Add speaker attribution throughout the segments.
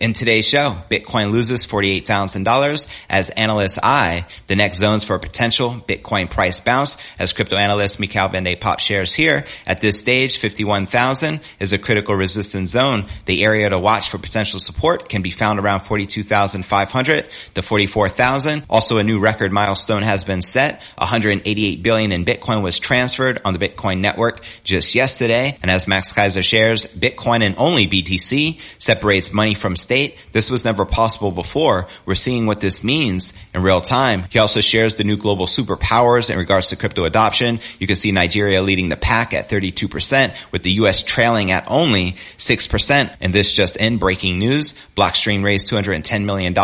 Speaker 1: In today's show, Bitcoin loses $48,000 as analysts eye the next zones for a potential Bitcoin price bounce. As crypto analyst Mikhail Van de Poppe shares here, at this stage, 51,000 is a critical resistance zone. The area to watch for potential support can be found around 42,500 to 44,000. Also, a new record milestone has been set. 188 billion in Bitcoin was transferred on the Bitcoin network just yesterday. And as Max Keiser shares, Bitcoin and only BTC separates money from state. This was never possible before. We're seeing what this means in real time. He also shares the new global superpowers in regards to crypto adoption. You can see Nigeria leading the pack at 32% with the US trailing at only 6%. And this just in breaking news. Blockstream raised $210 million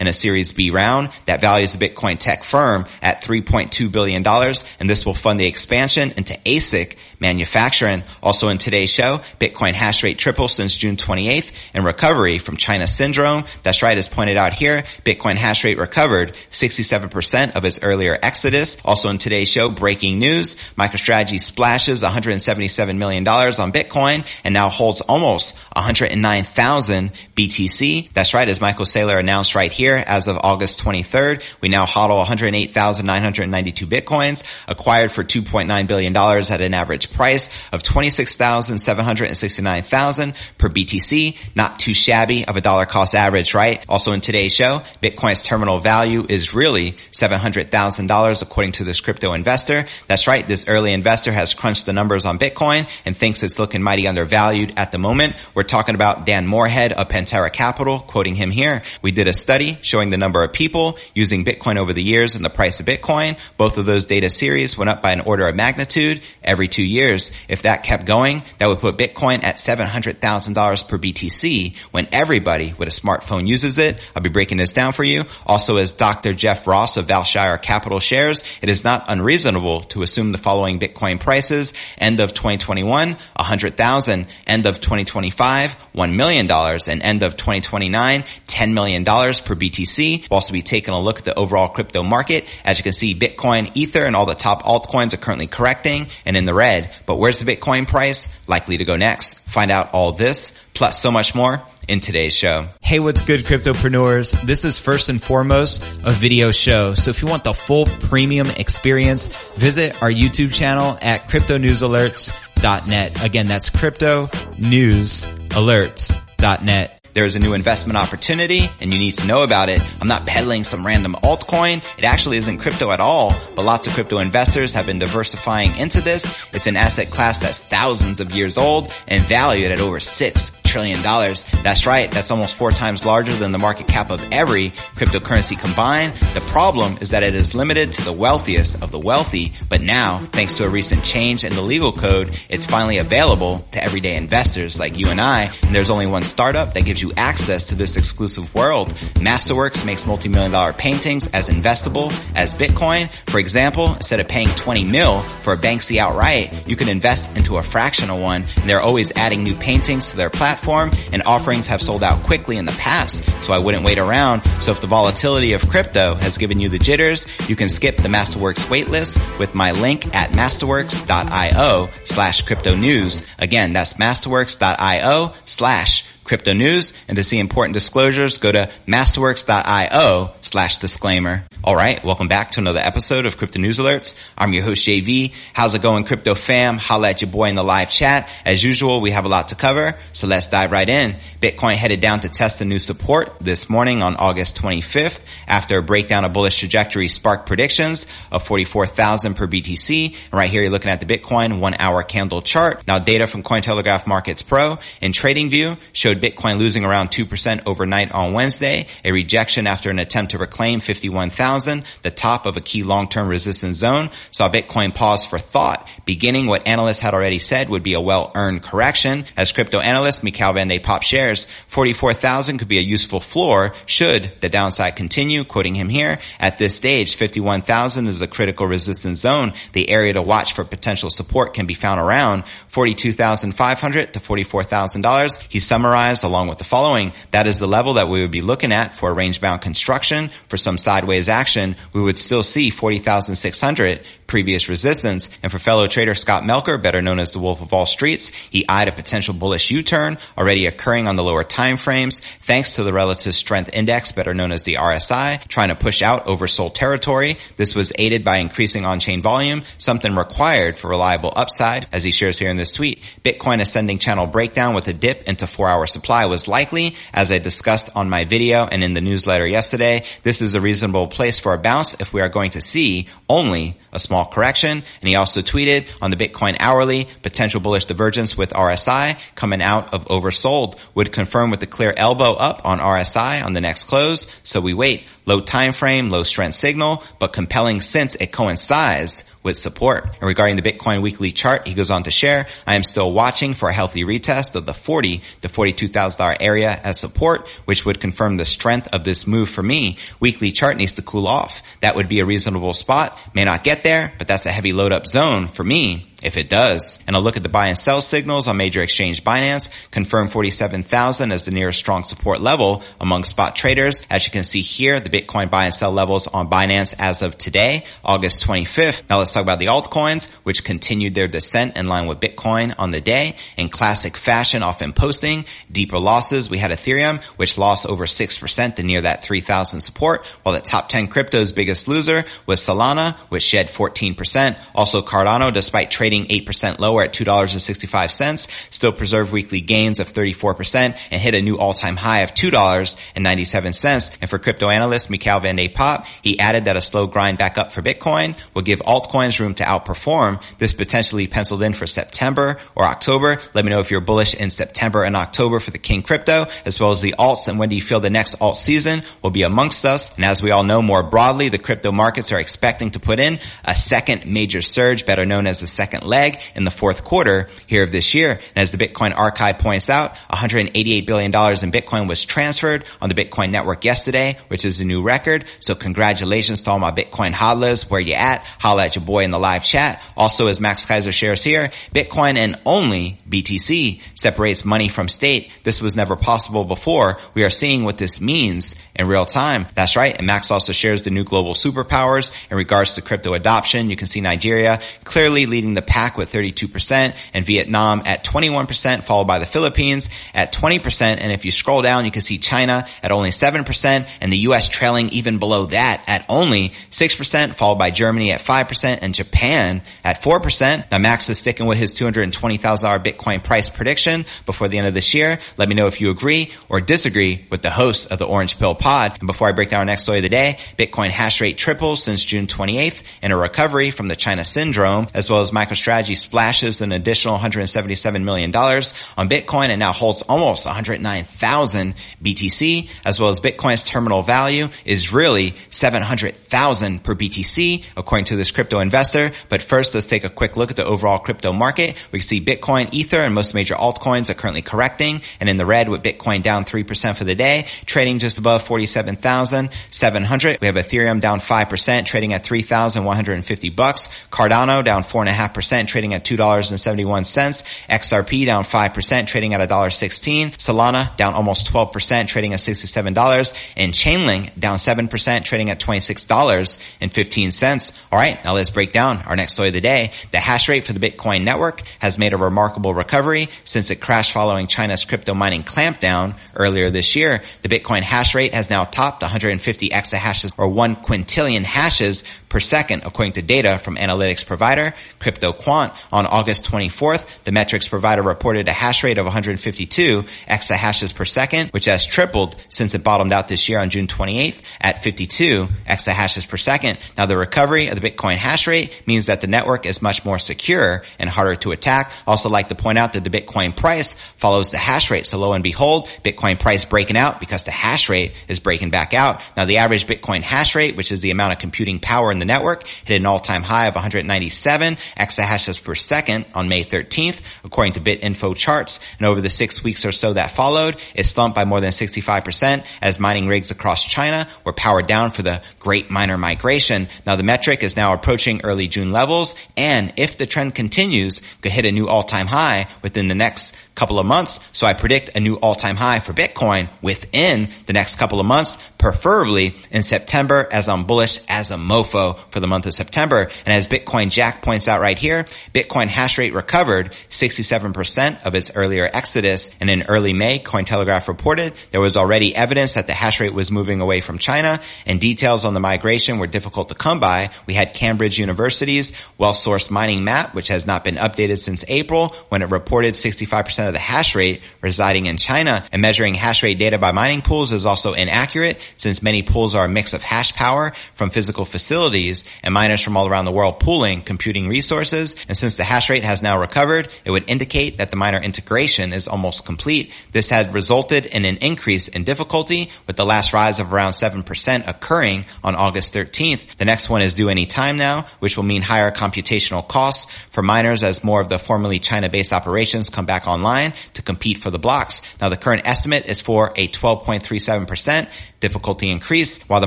Speaker 1: in a series B round that values the Bitcoin tech firm at $3.2 billion. And this will fund the expansion into ASIC manufacturing. Also in today's show, Bitcoin hash rate triple since June 28th and recovery from China syndrome. That's right, as pointed out here, Bitcoin hash rate recovered 67% of its earlier exodus. Also in today's show, breaking news, MicroStrategy splashes $177 million on Bitcoin and now holds almost 109,000 BTC. That's right, as Michael Saylor announced right here, as of August 23rd, we now hodl 108,992 Bitcoins acquired for $2.9 billion at an average price of 26,769,000 per BTC. Not too shabby of a dollar cost average, right? Also in today's show, Bitcoin's terminal value is really $700,000 according to this crypto investor. That's right. This early investor has crunched the numbers on Bitcoin and thinks it's looking mighty undervalued at the moment. We're talking about Dan Morehead of Pantera Capital, quoting him here. We did a study showing the number of people using Bitcoin over the years and the price of Bitcoin. Both of those data series went up by an order of magnitude every two years. Years, if that kept going, that would put Bitcoin at $700,000 per BTC when everybody with a smartphone uses it. I'll be breaking this down for you. Also, as Dr. Jeff Ross of Vailshire Capital shares, it is not unreasonable to assume the following Bitcoin prices. End of 2021, 100,000. End of 2025, $1 million. And end of 2029, $10 million per BTC. We'll also be taking a look at the overall crypto market. As you can see, Bitcoin, Ether, and all the top altcoins are currently correcting and in the red. But where's the Bitcoin price likely to go next? Find out all this, plus so much more in today's show. Hey, what's good cryptopreneurs? This is first and foremost a video show. So if you want the full premium experience, visit our YouTube channel at cryptonewsalerts.net. Again, that's cryptonewsalerts.net there's a new investment opportunity and you need to know about it. I'm not peddling some random altcoin. It actually isn't crypto at all, but lots of crypto investors have been diversifying into this. It's an asset class that's thousands of years old and valued at over six trillion dollars. That's right. That's almost four times larger than the market cap of every cryptocurrency combined. The problem is that it is limited to the wealthiest of the wealthy. But now, thanks to a recent change in the legal code, it's finally available to everyday investors like you and I. And there's only one startup that gives you access to this exclusive world. Masterworks makes multi-million dollar paintings as investable as Bitcoin. For example, instead of paying 20 mil for a Banksy outright, you can invest into a fractional one. And they're always adding new paintings to their platform platform and offerings have sold out quickly in the past, so I wouldn't wait around. So if the volatility of crypto has given you the jitters, you can skip the Masterworks waitlist with my link at masterworks.io slash crypto news. Again, that's masterworks.io slash crypto news. And to see important disclosures, go to masterworks.io slash disclaimer. All right. Welcome back to another episode of Crypto News Alerts. I'm your host, JV. How's it going, crypto fam? Holla at your boy in the live chat. As usual, we have a lot to cover. So let's dive right in. Bitcoin headed down to test the new support this morning on August 25th after a breakdown of bullish trajectory spark predictions of 44,000 per BTC. And right here, you're looking at the Bitcoin one hour candle chart. Now data from Cointelegraph Markets Pro and TradingView showed showed Bitcoin losing around 2% overnight on Wednesday, a rejection after an attempt to reclaim 51,000, the top of a key long-term resistance zone, saw Bitcoin pause for thought, beginning what analysts had already said would be a well-earned correction. As crypto analyst Mikhail Van de Poppe shares, 44,000 could be a useful floor should the downside continue, quoting him here. At this stage, 51,000 is a critical resistance zone. The area to watch for potential support can be found around 42,500 to $44,000. He summarized along with the following. That is the level that we would be looking at for a range bound construction. For some sideways action, we would still see 40,600 previous resistance. And for fellow trader Scott Melker, better known as the Wolf of All Streets, he eyed a potential bullish U-turn already occurring on the lower time frames thanks to the relative strength index, better known as the RSI, trying to push out oversold territory. This was aided by increasing on-chain volume, something required for reliable upside. As he shares here in this tweet, Bitcoin ascending channel breakdown with a dip into four hour supply was likely, as I discussed on my video and in the newsletter yesterday. This is a reasonable place for a bounce if we are going to see only a small correction. And he also tweeted on the Bitcoin hourly, potential bullish divergence with RSI coming out of oversold would confirm with the clear elbow up on RSI on the next close. So we wait. Low time frame, low strength signal, but compelling since it coincides with support. And regarding the Bitcoin weekly chart, he goes on to share, I am still watching for a healthy retest of the 40 to $42,000 area as support, which would confirm the strength of this move for me. Weekly chart needs to cool off. That would be a reasonable spot. May not get there, but that's a heavy load up zone for me if it does. And a look at the buy and sell signals on major exchange Binance confirm 47,000 as the nearest strong support level among spot traders. As you can see here, the Bitcoin buy and sell levels on Binance as of today, August 25th. Now let's talk about the altcoins, which continued their descent in line with Bitcoin on the day. In classic fashion, often posting deeper losses. We had Ethereum, which lost over 6% to near that 3,000 support, while the top 10 crypto's biggest loser was Solana, which shed 14%. Also Cardano, despite trading trading 8% lower at $2.65, still preserved weekly gains of 34% and hit a new all-time high of $2.97. And for crypto analyst Mikhail Van de Poppe, he added that a slow grind back up for Bitcoin will give altcoins room to outperform. This potentially penciled in for September or October. Let me know if you're bullish in September and October for the King crypto, as well as the alts and when do you feel the next alt season will be amongst us. And as we all know more broadly, the crypto markets are expecting to put in a second major surge, better known as the second second leg in the fourth quarter here of this year. And as the Bitcoin archive points out, $188 billion in Bitcoin was transferred on the Bitcoin network yesterday, which is a new record. So congratulations to all my Bitcoin hodlers. Where you at? Holla at your boy in the live chat. Also, as Max Keiser shares here, Bitcoin and only BTC separates money from state. This was never possible before. We are seeing what this means in real time. That's right. And Max also shares the new global superpowers in regards to crypto adoption. You can see Nigeria clearly leading the pack with 32% and Vietnam at 21% followed by the Philippines at 20%. And if you scroll down, you can see China at only 7% and the US trailing even below that at only 6% followed by Germany at 5% and Japan at 4%. Now Max is sticking with his $220,000 Bitcoin price prediction before the end of this year. Let me know if you agree or disagree with the host of the Orange Pill Pod. And before I break down our next story of the day, Bitcoin hash rate triples since June 28th in a recovery from the China syndrome, as well as MicroStrategy splashes an additional $177 million on Bitcoin and now holds almost 109,000 BTC, as well as Bitcoin's terminal value is really 700,000 per BTC, according to this crypto investor. But first, let's take a quick look at the overall crypto market. We can see Bitcoin, Ether, and most major altcoins are currently correcting and in the red with Bitcoin down 3% for the day, trading just above 47,700. We have Ethereum down 5%, trading at 3,150 bucks. Cardano down 4.5%, trading at $2.71. XRP down 5%, trading at $1.16. Solana down almost 12%, trading at $67. And Chainlink down 7%, trading at $26.15. All right, now let's break down our next story of the day. The hash rate for the Bitcoin network has made a remarkable recovery since it crashed following China's crypto mining clampdown earlier this year. The Bitcoin hash rate has now topped 150 exahashes or one quintillion hashes per second according to data from analytics provider Crypto CryptoQuant on August 24th, the metrics provider reported a hash rate of 152 exahashes per second, which has tripled since it bottomed out this year on June 28th at 52 exahashes per second. Now the recovery of the Bitcoin hash rate means that the network is much more secure and harder to attack. Also like to point out that the Bitcoin price follows the hash rate. So lo and behold, Bitcoin price breaking out because the hash rate is breaking back out. Now the average Bitcoin hash rate, which is the amount of computing power in the network, hit an all-time high of 197 exahashes per second on May 13th, according to BitInfo charts. And over the six weeks or so that followed, it slumped by more than 65% as mining rigs across China were powered down for the great miner migration. Now the metric is now approaching early June levels and if the trend continues, could hit a new all-time high within the next couple of months. So I predict a new all-time high for Bitcoin within the next couple of months, preferably in September as I'm bullish as a mofo for the month of September. And as Bitcoin Jack points out right here, Bitcoin hash rate recovered 67% of its earlier exodus. And in early May, Cointelegraph reported there was already evidence that the hash rate was moving away from China and details on the migration were difficult to come by. We had Cambridge University's well-sourced mining map, which has not been updated since April when it reported 65% of the hash rate residing in China and measuring hash rate data by mining pools is also inaccurate since many pools are a mix of hash power from physical facilities and miners from all around the world pooling computing resources. And since the hash rate has now recovered, it would indicate that the miner integration is almost complete. This had resulted in an increase in difficulty with the last rise of around 7% occurring on August 13th. The next one is due any time now, which will mean higher computational costs for miners as more of the formerly China-based operations come back online to compete for the blocks. Now the current estimate is for a 12.37% difficulty increased. While the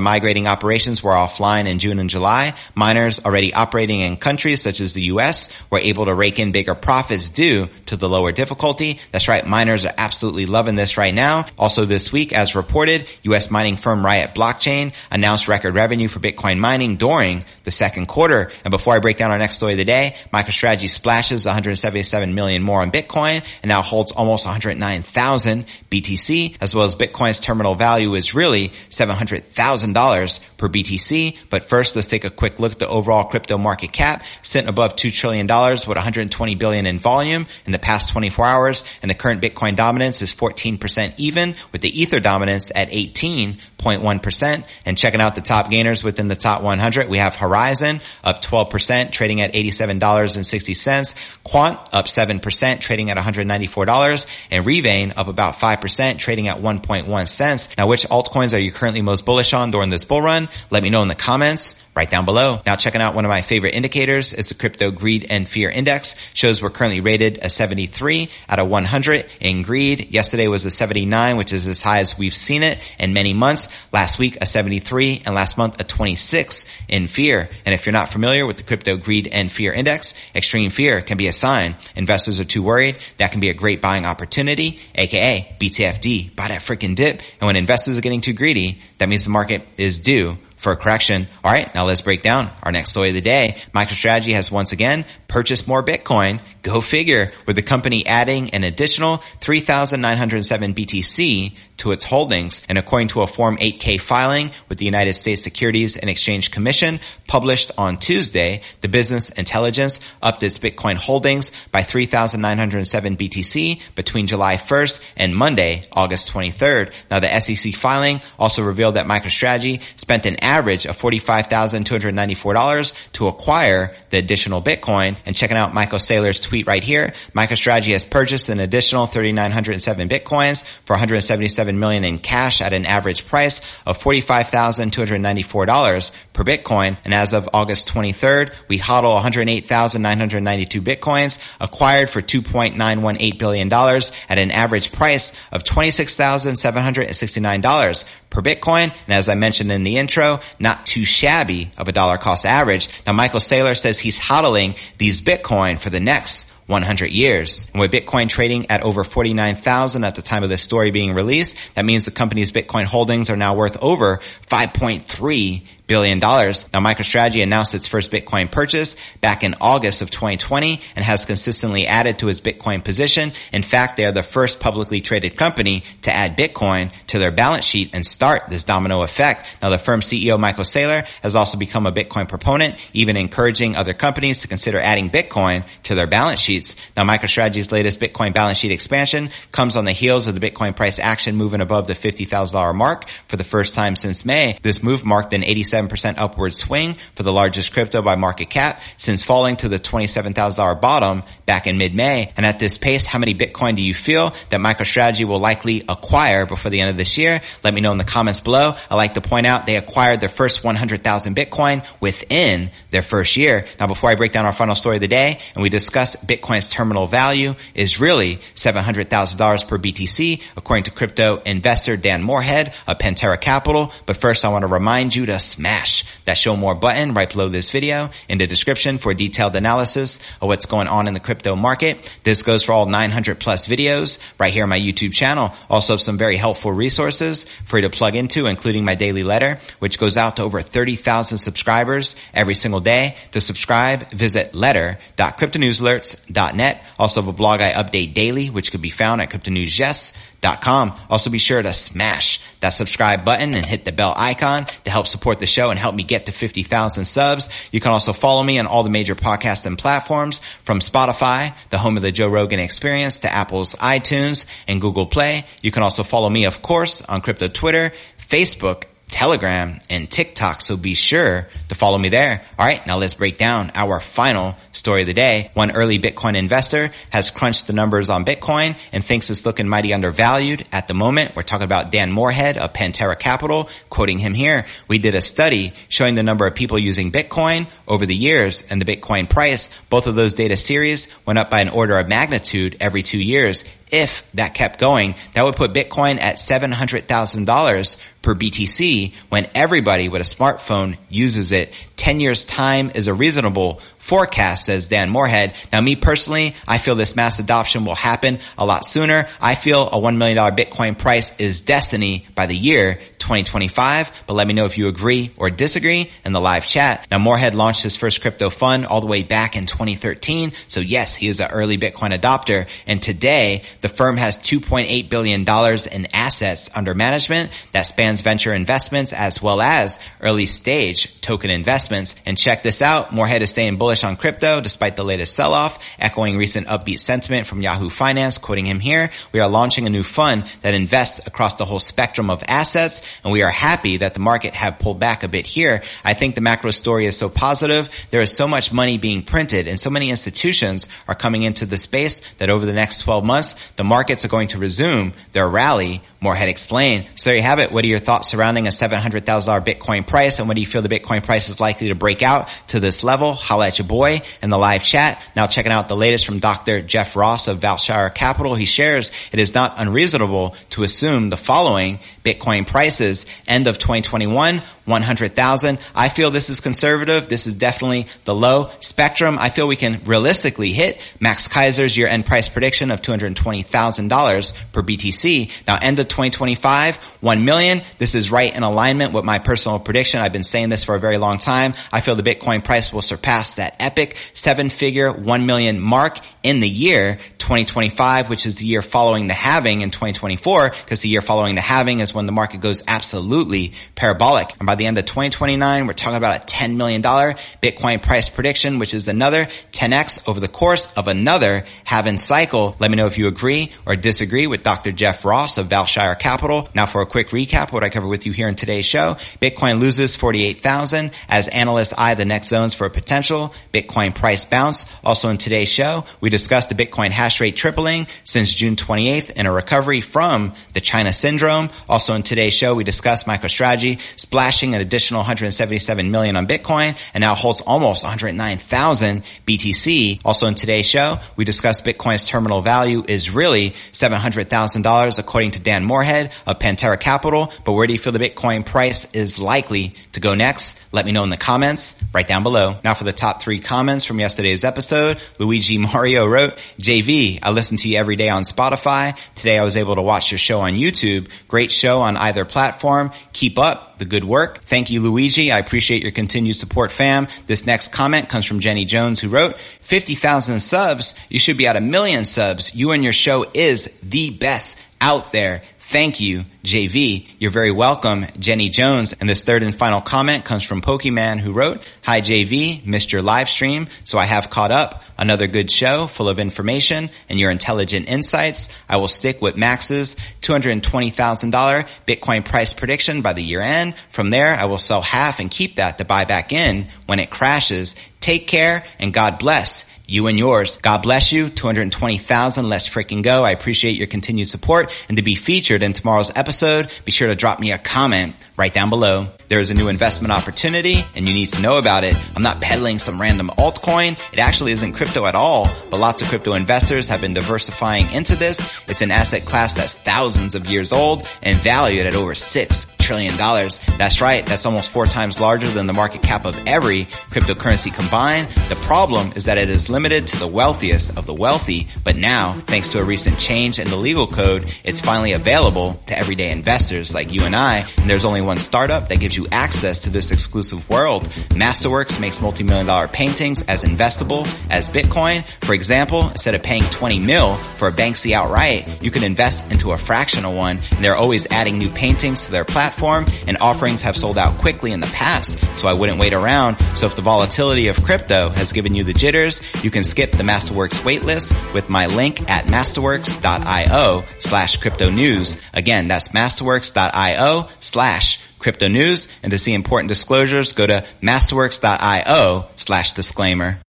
Speaker 1: migrating operations were offline in June and July, miners already operating in countries such as the US were able to rake in bigger profits due to the lower difficulty. That's right, miners are absolutely loving this right now. Also this week, as reported, US mining firm Riot Blockchain announced record revenue for Bitcoin mining during the second quarter. And before I break down our next story of the day, MicroStrategy splashes 177 million more on Bitcoin and now holds almost 109,000 BTC, as well as Bitcoin's terminal value is really $700,000 per BTC. But first, let's take a quick look at the overall crypto market cap, sitting above $2 trillion with 120 billion in volume in the past 24 hours. And the current Bitcoin dominance is 14% even with the Ether dominance at 18.1%. And checking out the top gainers within the top 100, we have Horizen up 12%, trading at $87.60. Quant up 7%, trading at $194. And Revain up about 5%, trading at 1.1 cents. Now, which altcoins are you currently most bullish on during this bull run? Let me know in the comments right down below. Now checking out one of my favorite indicators is the crypto greed and fear index. Shows we're currently rated a 73 out of 100 in greed. Yesterday was a 79, which is as high as we've seen it in many months. Last week a 73 and last month a 26 in fear. And if you're not familiar with the crypto greed and fear index, extreme fear can be a sign investors are too worried. That can be a great buying opportunity, aka BTFD, buy that freaking dip. And when investors are getting too greedy, that means the market is due for a correction. All right, now let's break down our next story of the day. MicroStrategy has once again purchased more Bitcoin. Go figure, with the company adding an additional 3,907 BTC to its holdings. And according to a Form 8K filing with the United States Securities and Exchange Commission published on Tuesday, the business intelligence upped its Bitcoin holdings by 3,907 BTC between July 1st and Monday, August 23rd. Now the SEC filing also revealed that MicroStrategy spent an average of $45,294 to acquire the additional Bitcoin. And checking out Michael Saylor's tweet right here, MicroStrategy has purchased an additional 3,907 Bitcoins for 177 million in cash at an average price of $45,294 per Bitcoin. And as of August 23rd, we hodl 108,992 Bitcoins acquired for $2.918 billion at an average price of $26,769 per Bitcoin. And as I mentioned in the intro, not too shabby of a dollar cost average. Now Michael Saylor says he's hodling these Bitcoin for the next 100 years. And with Bitcoin trading at over 49,000 at the time of this story being released, that means the company's Bitcoin holdings are now worth over 5.3 billion dollars. Now MicroStrategy announced its first Bitcoin purchase back in August of 2020 and has consistently added to its Bitcoin position. In fact, they are the first publicly traded company to add Bitcoin to their balance sheet and start this domino effect. Now the firm's CEO Michael Saylor has also become a Bitcoin proponent, even encouraging other companies to consider adding Bitcoin to their balance sheets. Now MicroStrategy's latest Bitcoin balance sheet expansion comes on the heels of the Bitcoin price action moving above the $50,000 mark for the first time since May. This move marked an 87 percent upward swing for the largest crypto by market cap since falling to the $27,000 bottom back in mid-May. And at this pace, how many Bitcoin do you feel that MicroStrategy will likely acquire before the end of this year? Let me know in the comments below. I like to point out they acquired their first 100,000 Bitcoin within their first year. Now, before I break down our final story of the day and we discuss Bitcoin's terminal value is really $700,000 per BTC, according to crypto investor Dan Morehead of Pantera Capital. But first, I want to remind you to smash that show more button right below this video in the description for a detailed analysis of what's going on in the crypto market. This goes for all 900 plus videos right here on my YouTube channel. Also have some very helpful resources for you to plug into, including my daily letter, which goes out to over 30,000 subscribers every single day. To subscribe, visit letter.cryptonewsalerts.net. Also have a blog I update daily, which could be found at cryptonewsyes.com com. Also be sure to smash that subscribe button and hit the bell icon to help support the show and help me get to 50,000 subs. You can also follow me on all the major podcasts and platforms from Spotify, the home of the Joe Rogan experience to Apple's iTunes and Google Play. You can also follow me, of course, on crypto Twitter, Facebook, Telegram, and TikTok. So be sure to follow me there. All right. Now let's break down our final story of the day. One early Bitcoin investor has crunched the numbers on Bitcoin and thinks it's looking mighty undervalued at the moment. We're talking about Dan Morehead of Pantera Capital, quoting him here. We did a study showing the number of people using Bitcoin over the years and the Bitcoin price. Both of those data series went up by an order of magnitude every two years if that kept going, that would put Bitcoin at $700,000 per BTC when everybody with a smartphone uses it 10 years time is a reasonable forecast, says Dan Morehead. Now me personally, I feel this mass adoption will happen a lot sooner. I feel a $1 million Bitcoin price is destiny by the year 2025, but let me know if you agree or disagree in the live chat. Now Morehead launched his first crypto fund all the way back in 2013. So yes, he is an early Bitcoin adopter. And today the firm has $2.8 billion in assets under management that spans venture investments as well as early stage token investments. And check this out. Morehead is staying bullish on crypto despite the latest sell-off, echoing recent upbeat sentiment from Yahoo Finance, quoting him here. We are launching a new fund that invests across the whole spectrum of assets. And we are happy that the market have pulled back a bit here. I think the macro story is so positive. There is so much money being printed and so many institutions are coming into the space that over the next 12 months, the markets are going to resume their rally Morehead explained. So there you have it. What are your thoughts surrounding a $700,000 Bitcoin price and what do you feel the Bitcoin price is likely to break out to this level? Holla at your boy in the live chat. Now checking out the latest from Dr. Jeff Ross of Vailshire Capital. He shares it is not unreasonable to assume the following Bitcoin prices end of 2021, 100,000. I feel this is conservative. This is definitely the low spectrum. I feel we can realistically hit Max Keiser's year end price prediction of $220,000 per BTC. Now end of 2025, 1 million. This is right in alignment with my personal prediction. I've been saying this for a very long time. I feel the Bitcoin price will surpass that epic seven figure 1 million mark in the year 2025, which is the year following the halving in 2024, because the year following the halving is when the market goes absolutely parabolic. And by the end of 2029, we're talking about a $10 million Bitcoin price prediction, which is another 10x over the course of another halving cycle. Let me know if you agree or disagree with Dr. Jeff Ross of Vailshire Capital. Now for a quick recap, what I cover with you here in today's show, Bitcoin loses 48,000 as analysts eye the next zones for a potential Bitcoin price bounce. Also in today's show, we discussed the Bitcoin hash rate tripling since June 28th in a recovery from the China syndrome. Also in today's show, we discussed MicroStrategy splashing an additional 177 million on Bitcoin and now holds almost 109,000 BTC. Also in today's show, we discuss Bitcoin's terminal value is really $700,000 according to Dan Morehead of Pantera Capital. But where do you feel the Bitcoin price is likely to go next? Let me know in the comments right down below. Now for the top three comments from yesterday's episode, Luigi Mario wrote, JV, I listen to you every day on Spotify. Today I was able to watch your show on YouTube. Great show on either platform. Keep up the good work. Thank you, Luigi. I appreciate your continued support, fam. This next comment comes from Jenny Jones who wrote, 50,000 subs. You should be at a million subs. You and your show is the best out there. Thank you, JV. You're very welcome, Jenny Jones. And this third and final comment comes from Pokemon who wrote, Hi JV, missed your live stream, so I have caught up. Another good show full of information and your intelligent insights. I will stick with Max's $220,000 Bitcoin price prediction by the year end. From there, I will sell half and keep that to buy back in when it crashes. Take care and God bless you and yours. God bless you. 220,000. Let's freaking go. I appreciate your continued support and to be featured in tomorrow's episode, be sure to drop me a comment right down below. There is a new investment opportunity and you need to know about it. I'm not peddling some random altcoin. It actually isn't crypto at all, but lots of crypto investors have been diversifying into this. It's an asset class that's thousands of years old and valued at over six trillion dollars. That's right. That's almost four times larger than the market cap of every cryptocurrency combined. The problem is that it is limited to the wealthiest of the wealthy, but now, thanks to a recent change in the legal code, it's finally available to everyday investors like you and I. And there's only one startup that gives you access to this exclusive world. Masterworks makes multi-million dollar paintings as investable as Bitcoin. For example, instead of paying 20 mil for a Banksy outright, you can invest into a fractional one and they're always adding new paintings to their platform and offerings have sold out quickly in the past, so I wouldn't wait around. So if the volatility of crypto has given you the jitters, you can skip the Masterworks waitlist with my link at masterworks.io slash crypto news. Again, that's masterworks.io slash crypto news. And to see important disclosures, go to masterworks.io slash disclaimer.